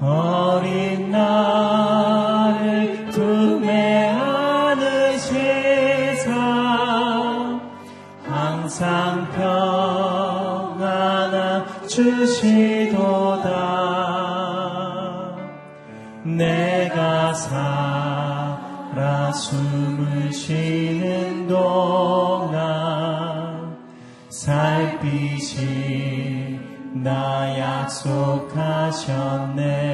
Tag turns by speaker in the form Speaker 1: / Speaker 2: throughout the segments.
Speaker 1: 어린 나를 품에 안으시사 항상 평안함 주시도다. 내가 살아 숨을 쉬는 동안 살피시 나 약속하셨네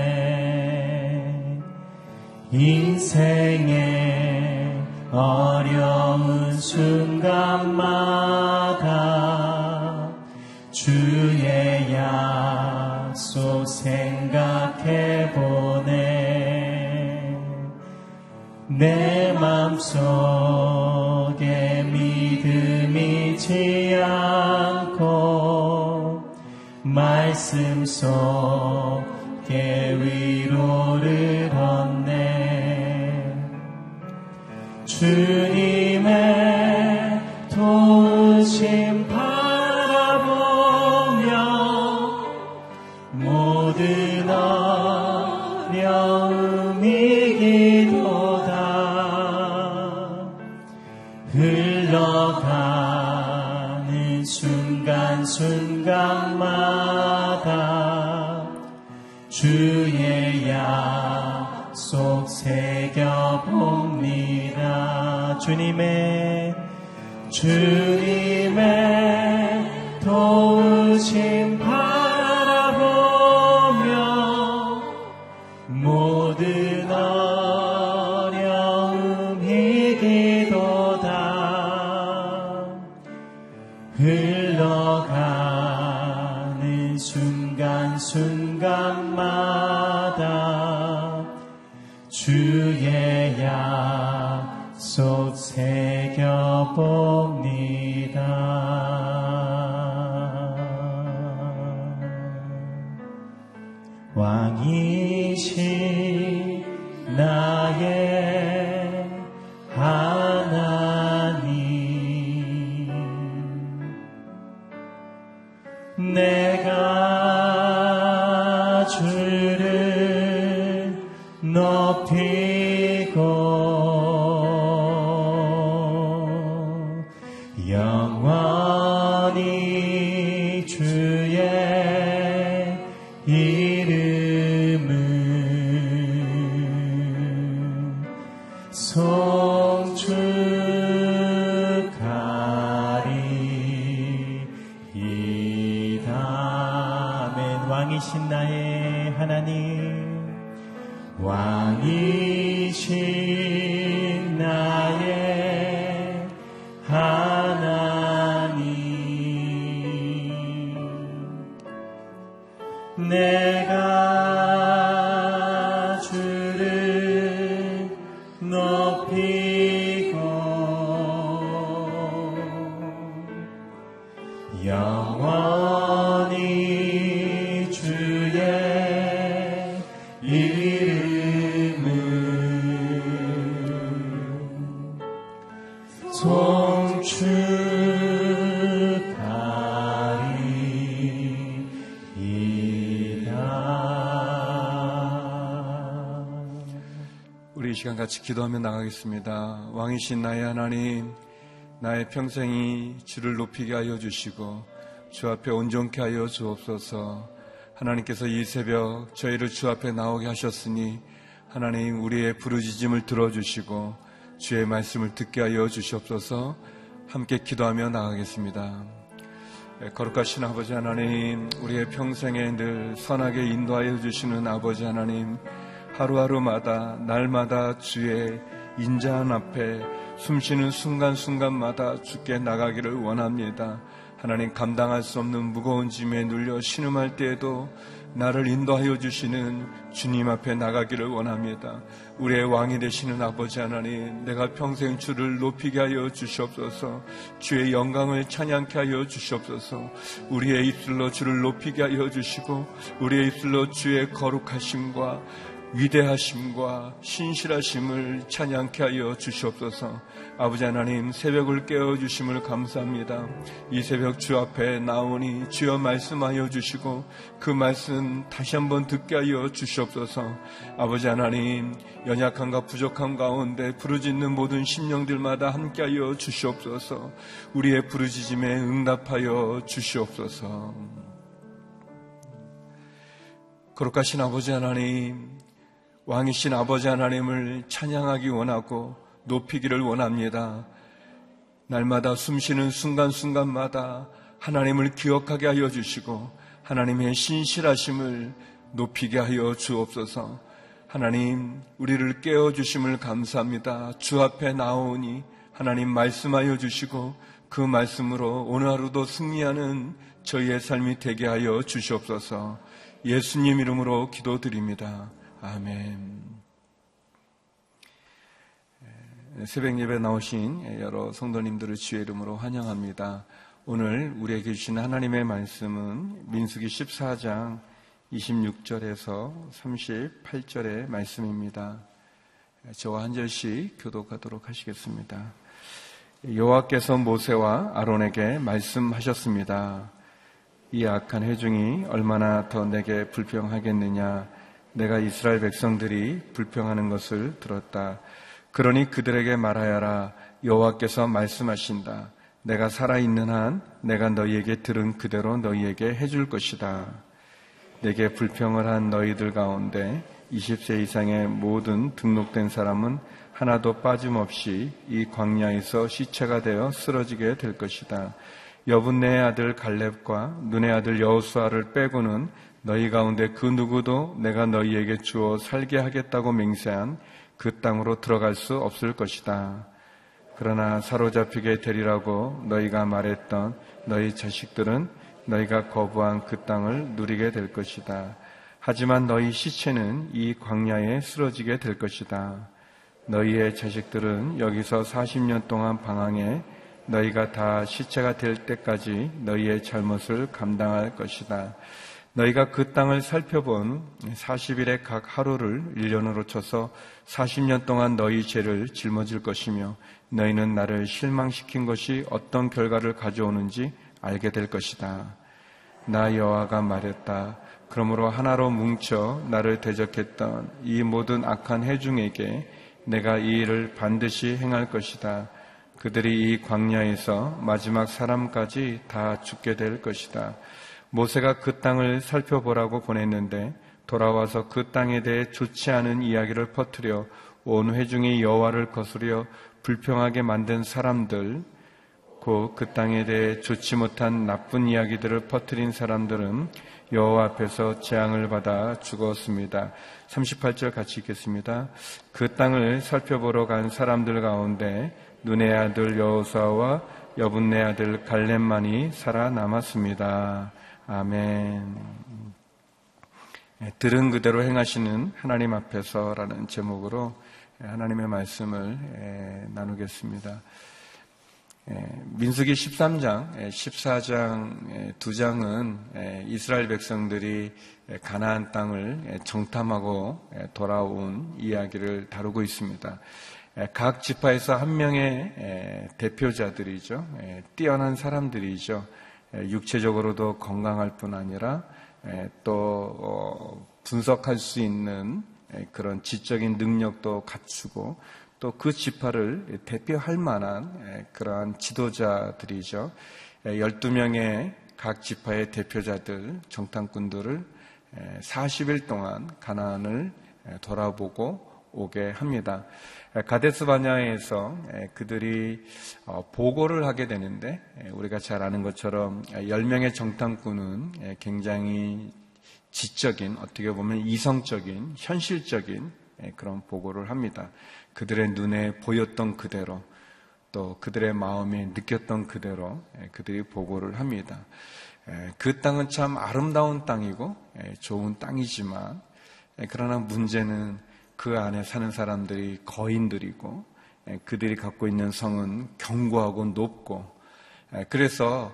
Speaker 1: 인생의 어려운 순간마다 주의 약속 생각해 보네 내 맘속에 믿음이 지 않고 말씀 속에 위로를 얻네 주님 주님의 주님의 도우심 바라보며 모든 어려움 이 기도다. 흘러가는 순간순간마다 주의 약 속 새겨봅니다
Speaker 2: 같이 기도하며 나가겠습니다. 왕이신 나의 하나님, 나의 평생이 주를 높이게 하여 주시고 주 앞에 온전케 하여 주옵소서. 하나님께서 이 새벽 저희를 주 앞에 나오게 하셨으니 하나님 우리의 부르짖음을 들어주시고 주의 말씀을 듣게 하여 주시옵소서. 함께 기도하며 나가겠습니다. 예, 거룩하신 아버지 하나님, 우리의 평생에 늘 선하게 인도하여 주시는 아버지 하나님, 하루하루마다 날마다 주의 인자한 앞에 숨쉬는 순간순간마다 주께 나가기를 원합니다. 하나님 감당할 수 없는 무거운 짐에 눌려 신음할 때에도 나를 인도하여 주시는 주님 앞에 나가기를 원합니다. 우리의 왕이 되시는 아버지 하나님, 내가 평생 주를 높이게 하여 주시옵소서, 주의 영광을 찬양케 하여 주시옵소서, 우리의 입술로 주를 높이게 하여 주시고, 우리의 입술로 주의 거룩하심과 위대하심과 신실하심을 찬양케 하여 주시옵소서. 아버지 하나님 새벽을 깨워 주심을 감사합니다. 이 새벽 주 앞에 나오니 주여 말씀하여 주시고 그 말씀 다시 한번 듣게 하여 주시옵소서. 아버지 하나님 연약함과 부족함 가운데 부르짖는 모든 심령들마다 함께 하여 주시옵소서. 우리의 부르짖음에 응답하여 주시옵소서. 거룩하신 아버지 하나님 왕이신 아버지 하나님을 찬양하기 원하고 높이기를 원합니다. 날마다 숨쉬는 순간순간마다 하나님을 기억하게 하여 주시고 하나님의 신실하심을 높이게 하여 주옵소서. 하나님, 우리를 깨워 주심을 감사합니다. 주 앞에 나오니 하나님 말씀하여 주시고 그 말씀으로 오늘 하루도 승리하는 저희의 삶이 되게 하여 주시옵소서. 예수님 이름으로 기도드립니다. 아멘. 새벽 예배 나오신 여러 성도님들을 주의 이름으로 환영합니다. 오늘 우리에게 주신 하나님의 말씀은 민수기 14장 26절에서 38절의 말씀입니다. 저와 한 절씩 교독하도록 하시겠습니다. 여호와께서 모세와 아론에게 말씀하셨습니다. 이 악한 회중이 얼마나 더 내게 불평하겠느냐 내가 이스라엘 백성들이 불평하는 것을 들었다. 그러니 그들에게 말하여라. 여호와께서 말씀하신다. 내가 살아있는 한 내가 너희에게 들은 그대로 너희에게 해줄 것이다. 내게 불평을 한 너희들 가운데 20세 이상의 모든 등록된 사람은 하나도 빠짐없이 이 광야에서 시체가 되어 쓰러지게 될 것이다. 여분네의 아들 갈렙과 눈의 아들 여호수아를 빼고는 너희 가운데 그 누구도 내가 너희에게 주어 살게 하겠다고 맹세한 그 땅으로 들어갈 수 없을 것이다. 그러나 사로잡히게 되리라고 너희가 말했던 너희 자식들은 너희가 거부한 그 땅을 누리게 될 것이다. 하지만 너희 시체는 이 광야에 쓰러지게 될 것이다. 너희의 자식들은 여기서 40년 동안 방황해 너희가 다 시체가 될 때까지 너희의 잘못을 감당할 것이다. 너희가 그 땅을 살펴본 40일의 각 하루를 1년으로 쳐서 40년 동안 너희 죄를 짊어질 것이며 너희는 나를 실망시킨 것이 어떤 결과를 가져오는지 알게 될 것이다. 나 여호와가 말했다. 그러므로 하나로 뭉쳐 나를 대적했던 이 모든 악한 해중에게 내가 이 일을 반드시 행할 것이다. 그들이 이 광야에서 마지막 사람까지 다 죽게 될 것이다. 모세가 그 땅을 살펴보라고 보냈는데 돌아와서 그 땅에 대해 좋지 않은 이야기를 퍼뜨려 온 회중이 여호와를 거스려 불평하게 만든 사람들 곧 그 땅에 대해 좋지 못한 나쁜 이야기들을 퍼뜨린 사람들은 여호와 앞에서 재앙을 받아 죽었습니다. 38절 같이 읽겠습니다. 그 땅을 살펴보러 간 사람들 가운데 눈의 아들 여호수아와 여분네 아들 갈렙만이 살아남았습니다. 아멘. 예, 들은 그대로 행하시는 하나님 앞에서라는 제목으로 하나님의 말씀을 예, 나누겠습니다. 예, 민수기 13장, 14장 두 장은 이스라엘 백성들이 가나안 땅을 정탐하고 돌아온 이야기를 다루고 있습니다. 각 지파에서 한 명의 대표자들이죠. 뛰어난 사람들이죠. 육체적으로도 건강할 뿐 아니라 또 어, 분석할 수 있는 예, 그런 지적인 능력도 갖추고 또 그 지파를 대표할 만한 예, 그러한 지도자들이죠. 12명의 각 지파의 대표자들, 정탐꾼들을 40일 동안 가나안을 돌아보고 오게 합니다. 가데스 바냐에서 그들이 어, 보고를 하게 되는데 우리가 잘 아는 것처럼 10명의 정탐꾼은 굉장히 지적인 어떻게 보면 이성적인 현실적인 그런 보고를 합니다. 그들의 눈에 보였던 그대로 또 그들의 마음에 느꼈던 그대로 그들이 보고를 합니다. 그 땅은 참 아름다운 땅이고 좋은 땅이지만 그러나 문제는 그 안에 사는 사람들이 거인들이고 그들이 갖고 있는 성은 견고하고 높고 그래서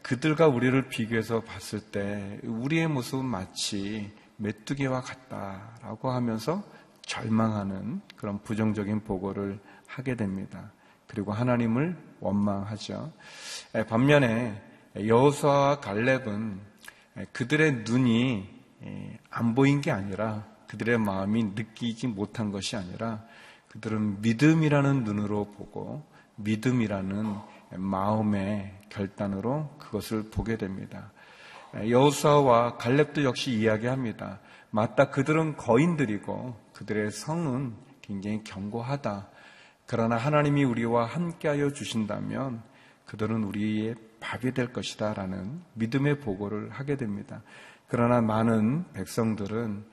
Speaker 2: 그들과 우리를 비교해서 봤을 때 우리의 모습은 마치 메뚜기와 같다라고 하면서 절망하는 그런 부정적인 보고를 하게 됩니다. 그리고 하나님을 원망하죠. 반면에 여호수아와 갈렙은 그들의 눈이 안 보인 게 아니라 그들의 마음이 느끼지 못한 것이 아니라 그들은 믿음이라는 눈으로 보고 믿음이라는 마음의 결단으로 그것을 보게 됩니다. 여호수아와 갈렙도 역시 이야기합니다. 맞다 그들은 거인들이고 그들의 성은 굉장히 견고하다. 그러나 하나님이 우리와 함께하여 주신다면 그들은 우리의 밥이 될 것이다 라는 믿음의 보고를 하게 됩니다. 그러나 많은 백성들은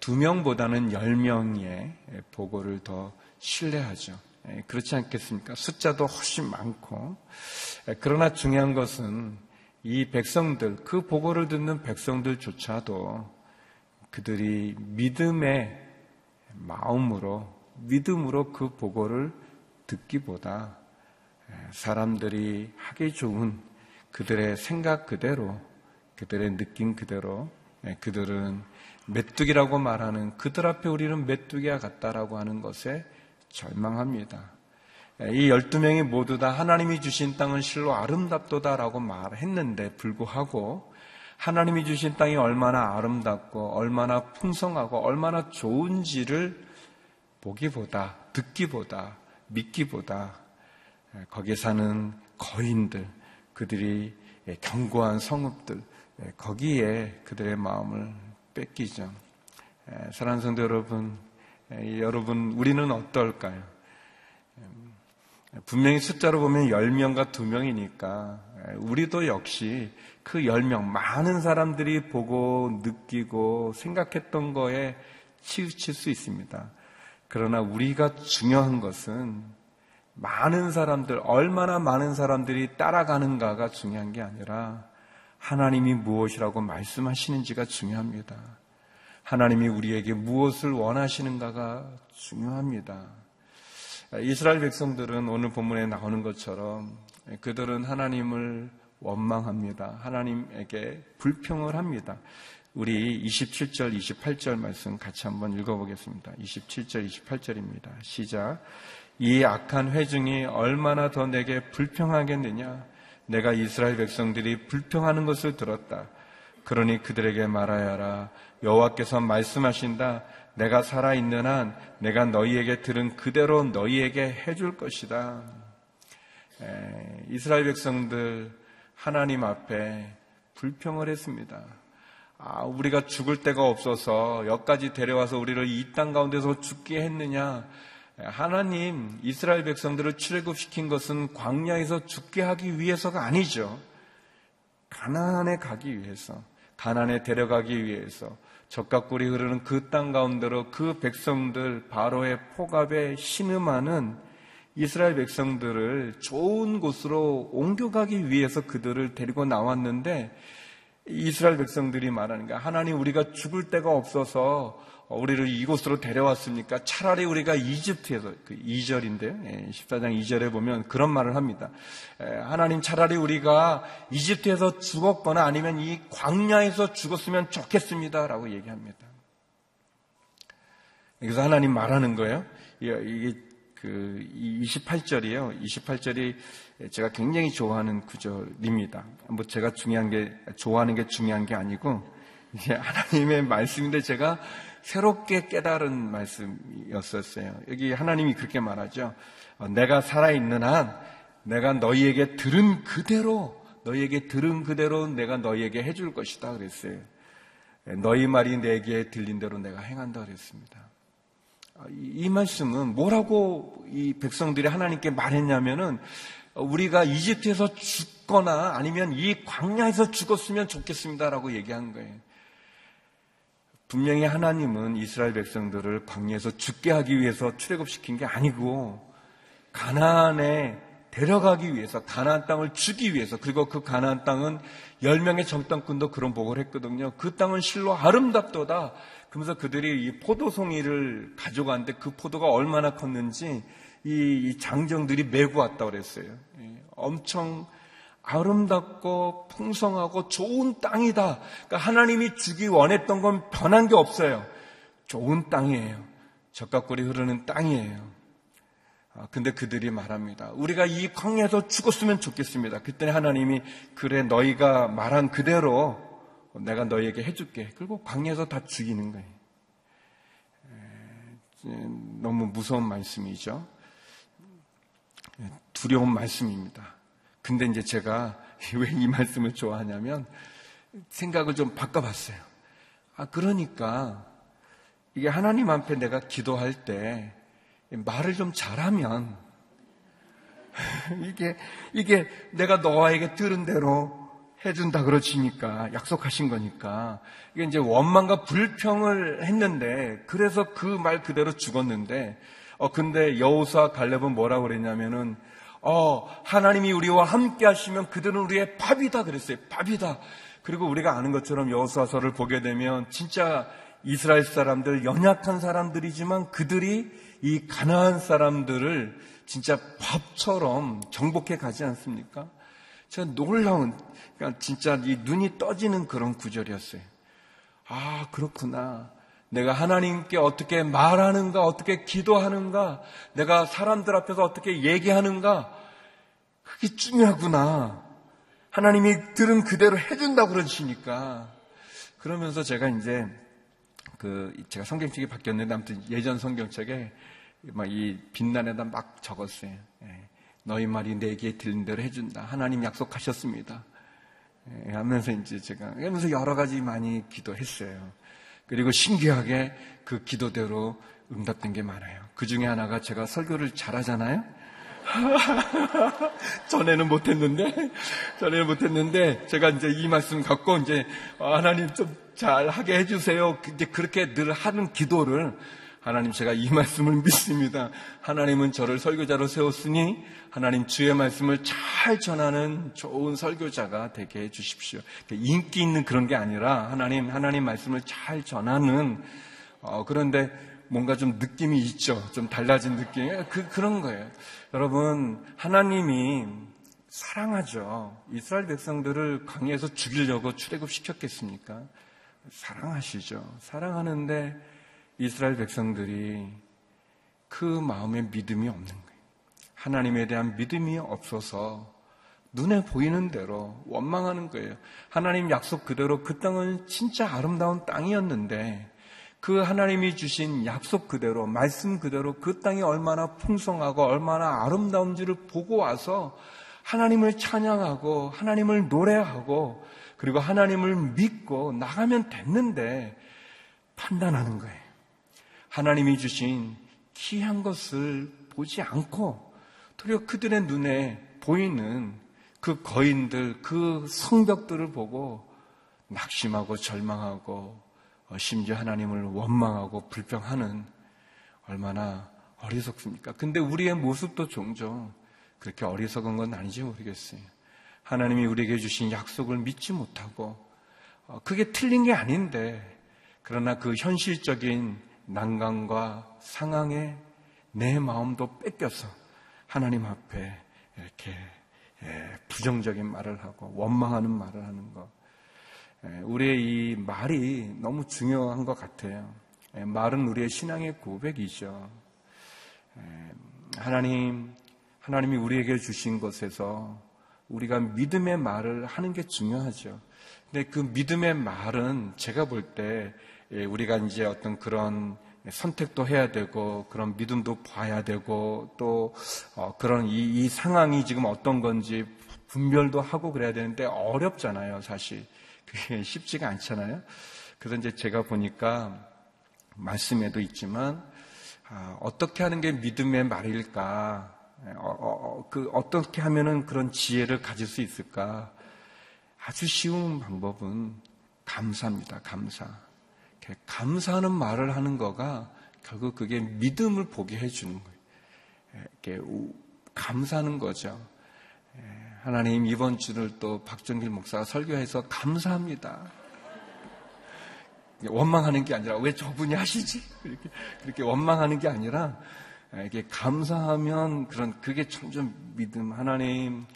Speaker 2: 두 명보다는 열 명의 보고를 더 신뢰하죠. 그렇지 않겠습니까? 숫자도 훨씬 많고. 그러나 중요한 것은 이 백성들, 그 보고를 듣는 백성들조차도 그들이 믿음의 마음으로, 믿음으로 그 보고를 듣기보다 사람들이 하기 좋은 그들의 생각 그대로, 그들의 느낌 그대로 그들은 메뚜기라고 말하는 그들 앞에 우리는 메뚜기와 같다라고 하는 것에 절망합니다. 이 12명이 모두 다 하나님이 주신 땅은 실로 아름답도다라고 말했는데 불구하고 하나님이 주신 땅이 얼마나 아름답고 얼마나 풍성하고 얼마나 좋은지를 보기보다 듣기보다 믿기보다 거기에 사는 거인들 그들이 견고한 성읍들 거기에 그들의 마음을 뺏기죠. 사랑하는 성도 여러분, 여러분 우리는 어떨까요? 분명히 숫자로 보면 10명과 2명이니까 우리도 역시 그 10명 많은 사람들이 보고 느끼고 생각했던 거에 치우칠 수 있습니다. 그러나 우리가 중요한 것은 많은 사람들, 얼마나 많은 사람들이 따라가는가가 중요한 게 아니라 하나님이 무엇이라고 말씀하시는지가 중요합니다. 하나님이 우리에게 무엇을 원하시는가가 중요합니다. 이스라엘 백성들은 오늘 본문에 나오는 것처럼 그들은 하나님을 원망합니다. 하나님에게 불평을 합니다. 우리 27절, 28절 말씀 같이 한번 읽어보겠습니다. 27절, 28절입니다. 시작. 이 악한 회중이 얼마나 더 내게 불평하겠느냐? 내가 이스라엘 백성들이 불평하는 것을 들었다. 그러니 그들에게 말하여라. 여호와께서 말씀하신다. 내가 살아 있는 한 내가 너희에게 들은 그대로 너희에게 해줄 것이다. 에, 이스라엘 백성들 하나님 앞에 불평을 했습니다. 아, 우리가 죽을 데가 없어서 여기까지 데려와서 우리를 이 땅 가운데서 죽게 했느냐? 하나님 이스라엘 백성들을 출애굽시킨 것은 광야에서 죽게 하기 위해서가 아니죠. 가나안에 가기 위해서, 가나안에 데려가기 위해서 적과 꿀이 흐르는 그 땅 가운데로 그 백성들 바로의 포갑에 신음하는 이스라엘 백성들을 좋은 곳으로 옮겨가기 위해서 그들을 데리고 나왔는데 이스라엘 백성들이 말하는 거야. 하나님 우리가 죽을 데가 없어서 우리를 이곳으로 데려왔습니까? 차라리 우리가 이집트에서 그 2절인데 14장 2절에 보면 그런 말을 합니다. 하나님 차라리 우리가 이집트에서 죽었거나 아니면 이 광야에서 죽었으면 좋겠습니다라고 얘기합니다. 그래서 하나님 말하는 거예요. 이게 그 28절이에요. 28절이 제가 굉장히 좋아하는 구절입니다. 뭐 제가 중요한 게 좋아하는 게 중요한 게 아니고 이게 하나님의 말씀인데 제가 새롭게 깨달은 말씀이었었어요. 여기 하나님이 그렇게 말하죠. 어, 내가 살아있는 한 내가 너희에게 들은 그대로 너희에게 들은 그대로 내가 너희에게 해줄 것이다 그랬어요. 예, 너희 말이 내게 들린 대로 내가 행한다 그랬습니다. 아, 이 말씀은 뭐라고 이 백성들이 하나님께 말했냐면은 우리가 이집트에서 죽거나 아니면 이 광야에서 죽었으면 좋겠습니다라고 얘기한 거예요. 분명히 하나님은 이스라엘 백성들을 광야에서 죽게 하기 위해서 출애굽시킨 게 아니고 가나안에 데려가기 위해서 가나안 땅을 주기 위해서 그리고 그 가나안 땅은 열 명의 정탐꾼도 그런 보고를 했거든요. 그 땅은 실로 아름답도다. 그러면서 그들이 이 포도송이를 가져갔는데 그 포도가 얼마나 컸는지 이 장정들이 메고 왔다고 그랬어요. 예, 엄청 아름답고 풍성하고 좋은 땅이다. 그러니까 하나님이 주기 원했던 건 변한 게 없어요. 좋은 땅이에요. 적각골이 흐르는 땅이에요. 아, 근데 그들이 말합니다. 우리가 이 광야에서 죽었으면 좋겠습니다. 그때 하나님이 그래 너희가 말한 그대로 내가 너희에게 해줄게. 그리고 광야에서 다 죽이는 거예요. 너무 무서운 말씀이죠. 두려운 말씀입니다. 근데 이제 제가 왜 이 말씀을 좋아하냐면 생각을 좀 바꿔봤어요. 아, 그러니까 이게 하나님 앞에 내가 기도할 때 말을 좀 잘하면 이게 이게 내가 너에게 들은 대로 해준다 그러시니까 약속하신 거니까. 이게 이제 원망과 불평을 했는데 그래서 그 말 그대로 죽었는데 어 근데 여호수아 갈렙은 뭐라고 그랬냐면은 어 하나님이 우리와 함께 하시면 그들은 우리의 밥이다 그랬어요. 밥이다. 그리고 우리가 아는 것처럼 여호수아서를 보게 되면 진짜 이스라엘 사람들 연약한 사람들이지만 그들이 이 가나안 사람들을 진짜 밥처럼 정복해 가지 않습니까? 제가 놀라운, 그러니까 진짜 이 눈이 떠지는 그런 구절이었어요. 아, 그렇구나. 내가 하나님께 어떻게 말하는가, 어떻게 기도하는가, 내가 사람들 앞에서 어떻게 얘기하는가, 그게 중요하구나. 하나님이 들은 그대로 해준다고 그러시니까. 그러면서 제가 이제 그 제가 성경책이 바뀌었는데 아무튼 예전 성경책에 막 이 빛난에다 막 적었어요. 예. 너희 말이 내게 들린 대로 해준다. 하나님 약속하셨습니다. 예, 하면서 이제 제가 하면서 여러 가지 많이 기도했어요. 그리고 신기하게 그 기도대로 응답된 게 많아요. 그 중에 하나가 제가 설교를 잘하잖아요. 전에는 못했는데, 전에는 못했는데, 제가 이제 이 말씀 갖고 이제 하나님 좀 잘 하게 해주세요. 이제 그렇게 늘 하는 기도를 하나님 제가 이 말씀을 믿습니다. 하나님은 저를 설교자로 세웠으니 하나님 주의 말씀을 잘 전하는 좋은 설교자가 되게 해 주십시오. 인기 있는 그런 게 아니라 하나님 하나님 말씀을 잘 전하는 어, 그런데 뭔가 좀 느낌이 있죠. 좀 달라진 느낌. 그 그런 거예요. 여러분 하나님이 사랑하죠. 이스라엘 백성들을 강에서 죽이려고 출애굽 시켰겠습니까? 사랑하시죠. 사랑하는데 이스라엘 백성들이 그 마음에 믿음이 없는 거예요. 하나님에 대한 믿음이 없어서 눈에 보이는 대로 원망하는 거예요. 하나님 약속 그대로 그 땅은 진짜 아름다운 땅이었는데 그 하나님이 주신 약속 그대로 말씀 그대로 그 땅이 얼마나 풍성하고 얼마나 아름다운지를 보고 와서 하나님을 찬양하고 하나님을 노래하고 그리고 하나님을 믿고 나가면 됐는데 판단하는 거예요. 하나님이 주신 귀한 것을 보지 않고 도리어 그들의 눈에 보이는 그 거인들, 그 성벽들을 보고 낙심하고 절망하고 어, 심지어 하나님을 원망하고 불평하는 얼마나 어리석습니까? 근데 우리의 모습도 종종 그렇게 어리석은 건 아닌지 모르겠어요. 하나님이 우리에게 주신 약속을 믿지 못하고 어, 그게 틀린 게 아닌데 그러나 그 현실적인 난강과 상황에 내 마음도 뺏겨서 하나님 앞에 이렇게 예, 부정적인 말을 하고 원망하는 말을 하는 것. 예, 우리의 이 말이 너무 중요한 것 같아요. 예, 말은 우리의 신앙의 고백이죠. 하나님, 하나님이 우리에게 주신 것에서 우리가 믿음의 말을 하는 게 중요하죠. 근데 그 믿음의 말은 제가 볼때 예, 우리가 이제 어떤 그런 선택도 해야 되고 그런 믿음도 봐야 되고 또 어, 그런 이, 이 상황이 지금 어떤 건지 분별도 하고 그래야 되는데 어렵잖아요, 사실. 그게 쉽지가 않잖아요. 그래서 이제 제가 보니까 말씀에도 있지만 아, 어떻게 하는 게 믿음의 말일까? 어, 어, 어, 그 어떻게 하면은 그런 지혜를 가질 수 있을까? 아주 쉬운 방법은 감사입니다. 감사. 감사하는 말을 하는 거가 결국 그게 믿음을 보게 해주는 거예요. 이렇게 감사하는 거죠. 하나님 이번 주를 또 박정길 목사가 설교해서 감사합니다. 원망하는 게 아니라 왜 저분이 하시지? 이렇게 그렇게 원망하는 게 아니라 이게 감사하면 그런 그게 점점 믿음 하나님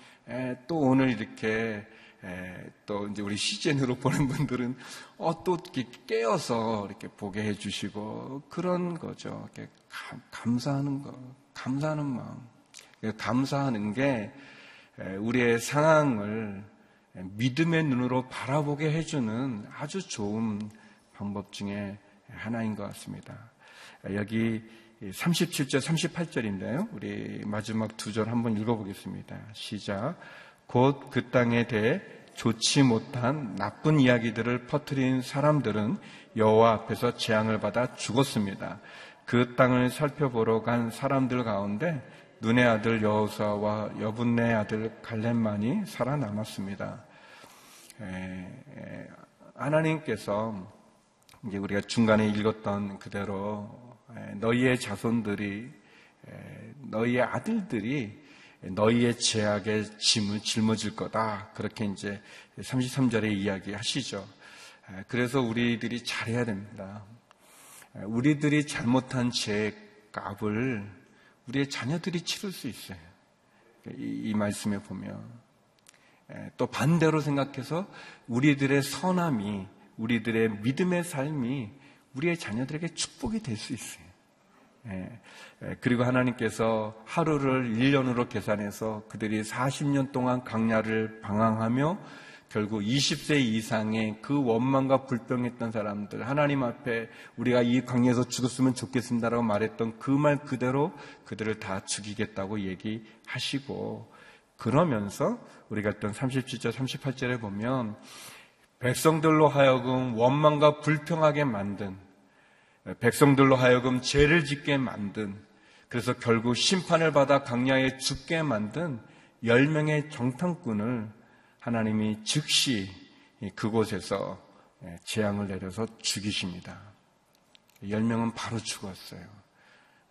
Speaker 2: 또 오늘 이렇게 또 이제 우리 시즌으로 보는 분들은 어, 또 깨어서 이렇게 보게 해주시고 그런 거죠. 이렇게 감사하는 거, 감사하는 마음, 감사하는 게 우리의 상황을 믿음의 눈으로 바라보게 해주는 아주 좋은 방법 중에 하나인 것 같습니다. 여기 37절, 38절인데요. 우리 마지막 두 절 한번 읽어보겠습니다. 시작. 곧 그 땅에 대해 좋지 못한 나쁜 이야기들을 퍼뜨린 사람들은 여호와 앞에서 재앙을 받아 죽었습니다. 그 땅을 살펴보러 간 사람들 가운데 눈의 아들 여호사와 여분네 아들 갈렙만이 살아남았습니다. 하나님께서 이제 우리가 중간에 읽었던 그대로 너희의 자손들이 너희의 아들들이 너희의 제약의 짐을 짊어질 거다. 그렇게 이제 33절에 이야기하시죠. 그래서 우리들이 잘해야 됩니다. 우리들이 잘못한 죄 값을 우리의 자녀들이 치를 수 있어요. 이, 이 말씀에 보면. 또 반대로 생각해서 우리들의 선함이, 우리들의 믿음의 삶이 우리의 자녀들에게 축복이 될 수 있어요. 그리고 하나님께서 하루를 1년으로 계산해서 그들이 40년 동안 강야를 방황하며 결국 20세 이상의 그 원망과 불평했던 사람들, 하나님 앞에 우리가 이 광야에서 죽었으면 좋겠습니다라고 말했던 그 말 그대로 그들을 다 죽이겠다고 얘기하시고, 그러면서 우리가 어떤 37절, 38절에 보면 백성들로 하여금 원망과 불평하게 만든, 백성들로 하여금 죄를 짓게 만든, 그래서 결국 심판을 받아 강야에 죽게 만든 10명의 정탐꾼을 하나님이 즉시 그곳에서 예, 재앙을 내려서 죽이십니다. 10명은 바로 죽었어요.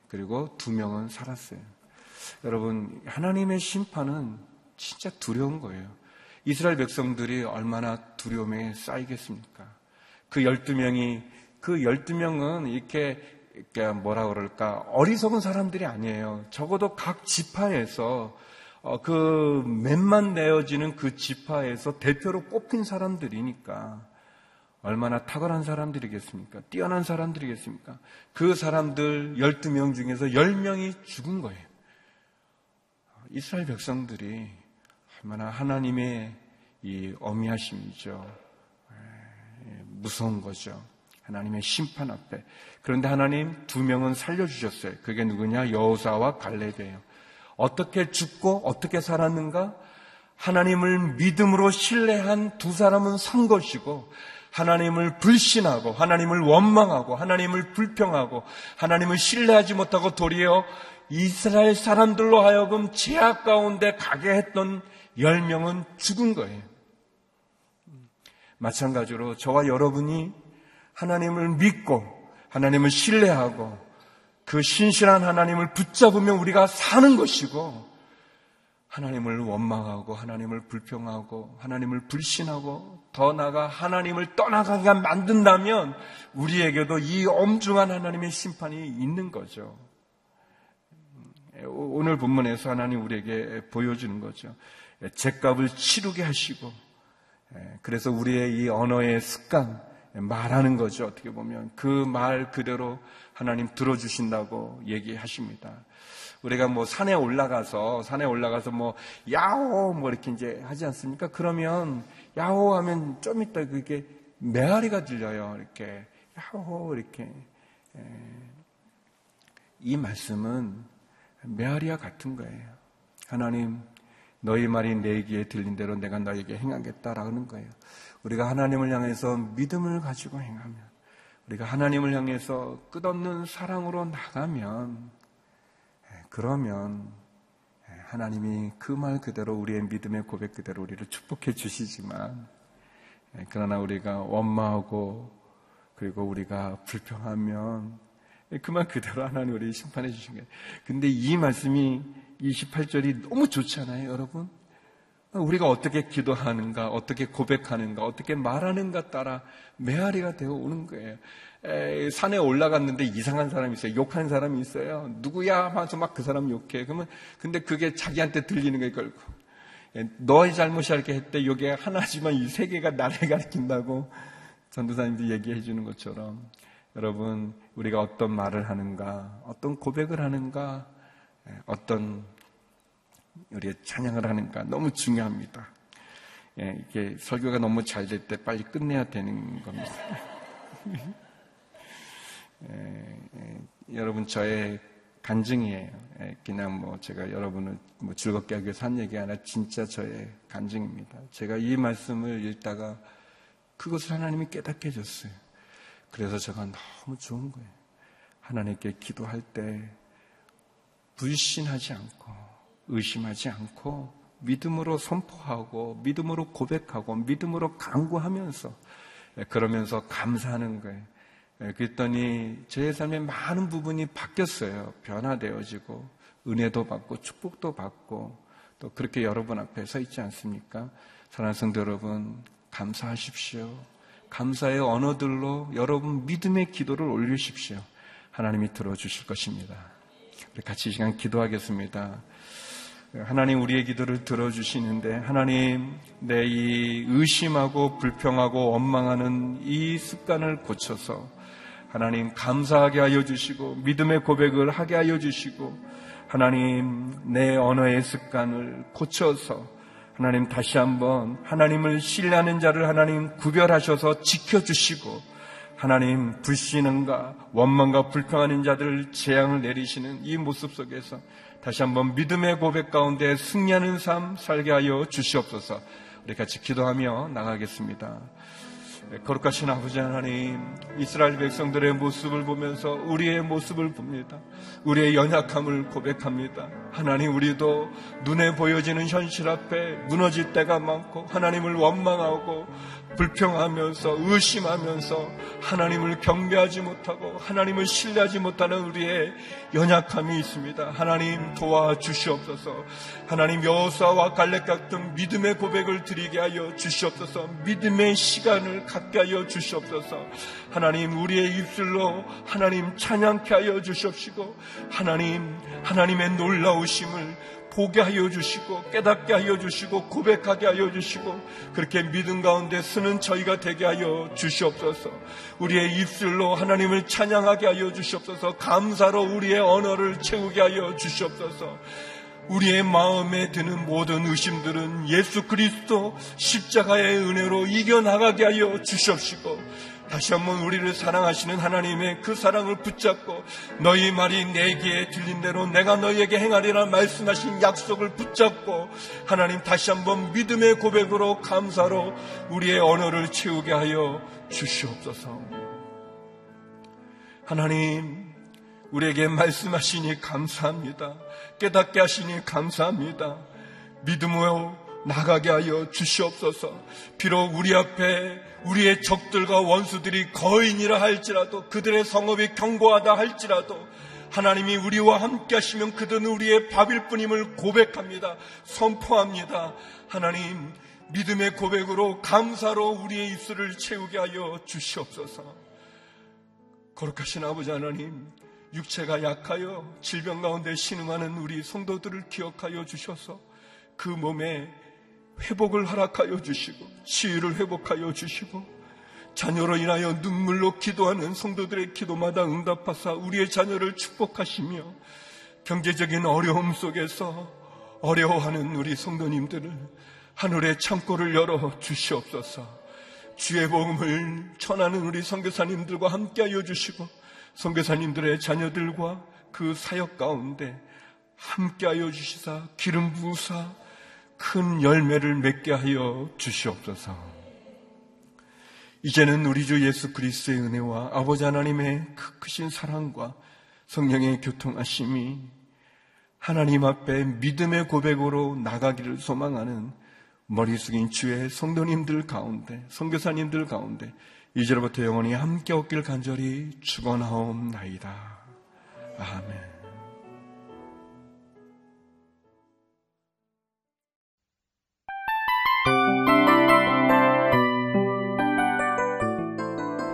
Speaker 2: 그리고 2명은 살았어요. 여러분, 하나님의 심판은 진짜 두려운 거예요. 이스라엘 백성들이 얼마나 두려움에 쌓이겠습니까? 그 12명이, 그 12명은 이렇게, 뭐라 그럴까, 어리석은 사람들이 아니에요. 적어도 각 지파에서 어, 그 맨만 내어지는 그 지파에서 대표로 뽑힌 사람들이니까 얼마나 탁월한 사람들이겠습니까? 뛰어난 사람들이겠습니까? 그 사람들 12명 중에서 10명이 죽은 거예요. 이스라엘 백성들이 얼마나 하나님의 이 어미하심이죠. 무서운 거죠. 하나님의 심판 앞에. 그런데 하나님 두 명은 살려주셨어요. 그게 누구냐? 여호사와 갈렙이에요. 어떻게 죽고 어떻게 살았는가? 하나님을 믿음으로 신뢰한 두 사람은 산 것이고, 하나님을 불신하고, 하나님을 원망하고, 하나님을 불평하고, 하나님을 신뢰하지 못하고 도리어 이스라엘 사람들로 하여금 제약 가운데 가게 했던 열 명은 죽은 거예요. 마찬가지로 저와 여러분이 하나님을 믿고, 하나님을 신뢰하고, 그 신실한 하나님을 붙잡으면 우리가 사는 것이고 하나님을 원망하고 하나님을 불평하고 하나님을 불신하고 더 나아가 하나님을 떠나가게 만든다면 우리에게도 이 엄중한 하나님의 심판이 있는 거죠. 오늘 본문에서 하나님 우리에게 보여주는 거죠. 죄값을 치르게 하시고 그래서 우리의 이 언어의 습관 말하는 거죠. 어떻게 보면 그 말 그대로 하나님 들어주신다고 얘기하십니다. 우리가 뭐 산에 올라가서 산에 올라가서 뭐 야호 뭐 이렇게 이제 하지 않습니까? 그러면 야호 하면 좀 이따 그게 메아리가 들려요. 이렇게 하고 이렇게 이 말씀은 메아리와 같은 거예요. 하나님, 너희 말이 내 귀에 들린 대로 내가 너에게 행하겠다라는 거예요. 우리가 하나님을 향해서 믿음을 가지고 행하면, 우리가 하나님을 향해서 끝없는 사랑으로 나가면, 그러면 하나님이 그 말 그대로 우리의 믿음의 고백 그대로 우리를 축복해 주시지만, 그러나 우리가 원망하고 그리고 우리가 불평하면 그 말 그대로 하나님 우리 심판해 주신 거예요. 근데 이 말씀이 28절이 너무 좋잖아요, 여러분. 우리가 어떻게 기도하는가, 어떻게 고백하는가, 어떻게 말하는가 따라 메아리가 되어 오는 거예요. 에, 산에 올라갔는데 이상한 사람이 있어요. 욕하는 사람이 있어요. 누구야? 하면서 막 그 사람 욕해. 그러면, 근데 그게 자기한테 들리는 거예요, 결국. 너의 잘못이 이렇게 했대. 이게 하나지만 이 세계가 나를 가리킨다고 전도사님도 얘기해 주는 것처럼 여러분, 우리가 어떤 말을 하는가, 어떤 고백을 하는가, 어떤 우리의 찬양을 하는가 너무 중요합니다. 예, 이게 설교가 너무 잘 될 때 빨리 끝내야 되는 겁니다. 예, 예, 여러분 저의 간증이에요. 예, 그냥 뭐 제가 여러분을 뭐 즐겁게 하기 위해서 한 얘기 아니라 진짜 저의 간증입니다. 제가 이 말씀을 읽다가 그것을 하나님이 깨닫게 해줬어요. 그래서 제가 너무 좋은 거예요. 하나님께 기도할 때 불신하지 않고 의심하지 않고 믿음으로 선포하고 믿음으로 고백하고 믿음으로 강구하면서 예, 그러면서 감사하는 거예요. 예, 그랬더니 제 삶의 많은 부분이 바뀌었어요. 변화되어지고 은혜도 받고 축복도 받고 또 그렇게 여러분 앞에 서 있지 않습니까? 사랑하는 성도 여러분 감사하십시오. 감사의 언어들로 여러분 믿음의 기도를 올리십시오. 하나님이 들어주실 것입니다. 우리 같이 이 시간 기도하겠습니다. 하나님 우리의 기도를 들어주시는데 하나님 내 이 의심하고 불평하고 원망하는 이 습관을 고쳐서 하나님 감사하게 하여 주시고 믿음의 고백을 하게 하여 주시고 하나님 내 언어의 습관을 고쳐서 하나님 다시 한번 하나님을 신뢰하는 자를 하나님 구별하셔서 지켜주시고 하나님 불신은가 원망과 불평하는 자들을 재앙을 내리시는 이 모습 속에서 다시 한번 믿음의 고백 가운데 승리하는 삶 살게 하여 주시옵소서. 우리 같이 기도하며 나가겠습니다. 거룩하신 아버지 하나님, 이스라엘 백성들의 모습을 보면서 우리의 모습을 봅니다. 우리의 연약함을 고백합니다. 하나님, 우리도 눈에 보여지는 현실 앞에 무너질 때가 많고, 하나님을 원망하고, 불평하면서, 의심하면서, 하나님을 경배하지 못하고, 하나님을 신뢰하지 못하는 우리의 연약함이 있습니다. 하나님 도와주시옵소서. 하나님 여호수아와 갈렙 같은 믿음의 고백을 드리게 하여 주시옵소서. 믿음의 시간을 갖게 하여 주시옵소서. 하나님 우리의 입술로 하나님 찬양케 하여 주시옵시고 하나님 하나님의 놀라우심을 보게 하여 주시고 깨닫게 하여 주시고 고백하게 하여 주시고 그렇게 믿음 가운데 쓰는 저희가 되게 하여 주시옵소서. 우리의 입술로 하나님을 찬양하게 하여 주시옵소서. 감사로 우리의 언어를 채우게 하여 주시옵소서. 우리의 마음에 드는 모든 의심들은 예수 그리스도 십자가의 은혜로 이겨나가게 하여 주시옵시고 다시 한번 우리를 사랑하시는 하나님의 그 사랑을 붙잡고 너희 말이 내게 들린 대로 내가 너희에게 행하리라 말씀하신 약속을 붙잡고 하나님 다시 한번 믿음의 고백으로 감사로 우리의 언어를 채우게 하여 주시옵소서. 하나님 우리에게 말씀하시니 감사합니다. 깨닫게 하시니 감사합니다. 믿음으로 나가게 하여 주시옵소서. 비록 우리 앞에 우리의 적들과 원수들이 거인이라 할지라도 그들의 성업이 견고하다 할지라도 하나님이 우리와 함께 하시면 그들은 우리의 밥일 뿐임을 고백합니다. 선포합니다. 하나님 믿음의 고백으로 감사로 우리의 입술을 채우게 하여 주시옵소서. 거룩하신 아버지 하나님 육체가 약하여 질병 가운데 신음하는 우리 성도들을 기억하여 주셔서 그 몸에 회복을 허락하여 주시고 치유를 회복하여 주시고 자녀로 인하여 눈물로 기도하는 성도들의 기도마다 응답하사 우리의 자녀를 축복하시며 경제적인 어려움 속에서 어려워하는 우리 성도님들을 하늘의 창고를 열어 주시옵소서. 주의 복음을 전하는 우리 선교사님들과 함께하여 주시고 선교사님들의 자녀들과 그 사역 가운데 함께하여 주시사 기름 부으사 큰 열매를 맺게 하여 주시옵소서. 이제는 우리 주 예수 그리스도의 은혜와 아버지 하나님의 그 크신 사랑과 성령의 교통하심이 하나님 앞에 믿음의 고백으로 나가기를 소망하는 머리 숙인 주의 성도님들 가운데, 성교사님들 가운데 이제로부터 영원히 함께 없길 간절히 축원하옵나이다. 아멘.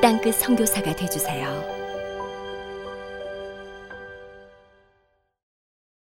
Speaker 3: 땅끝 선교사가 되주세요.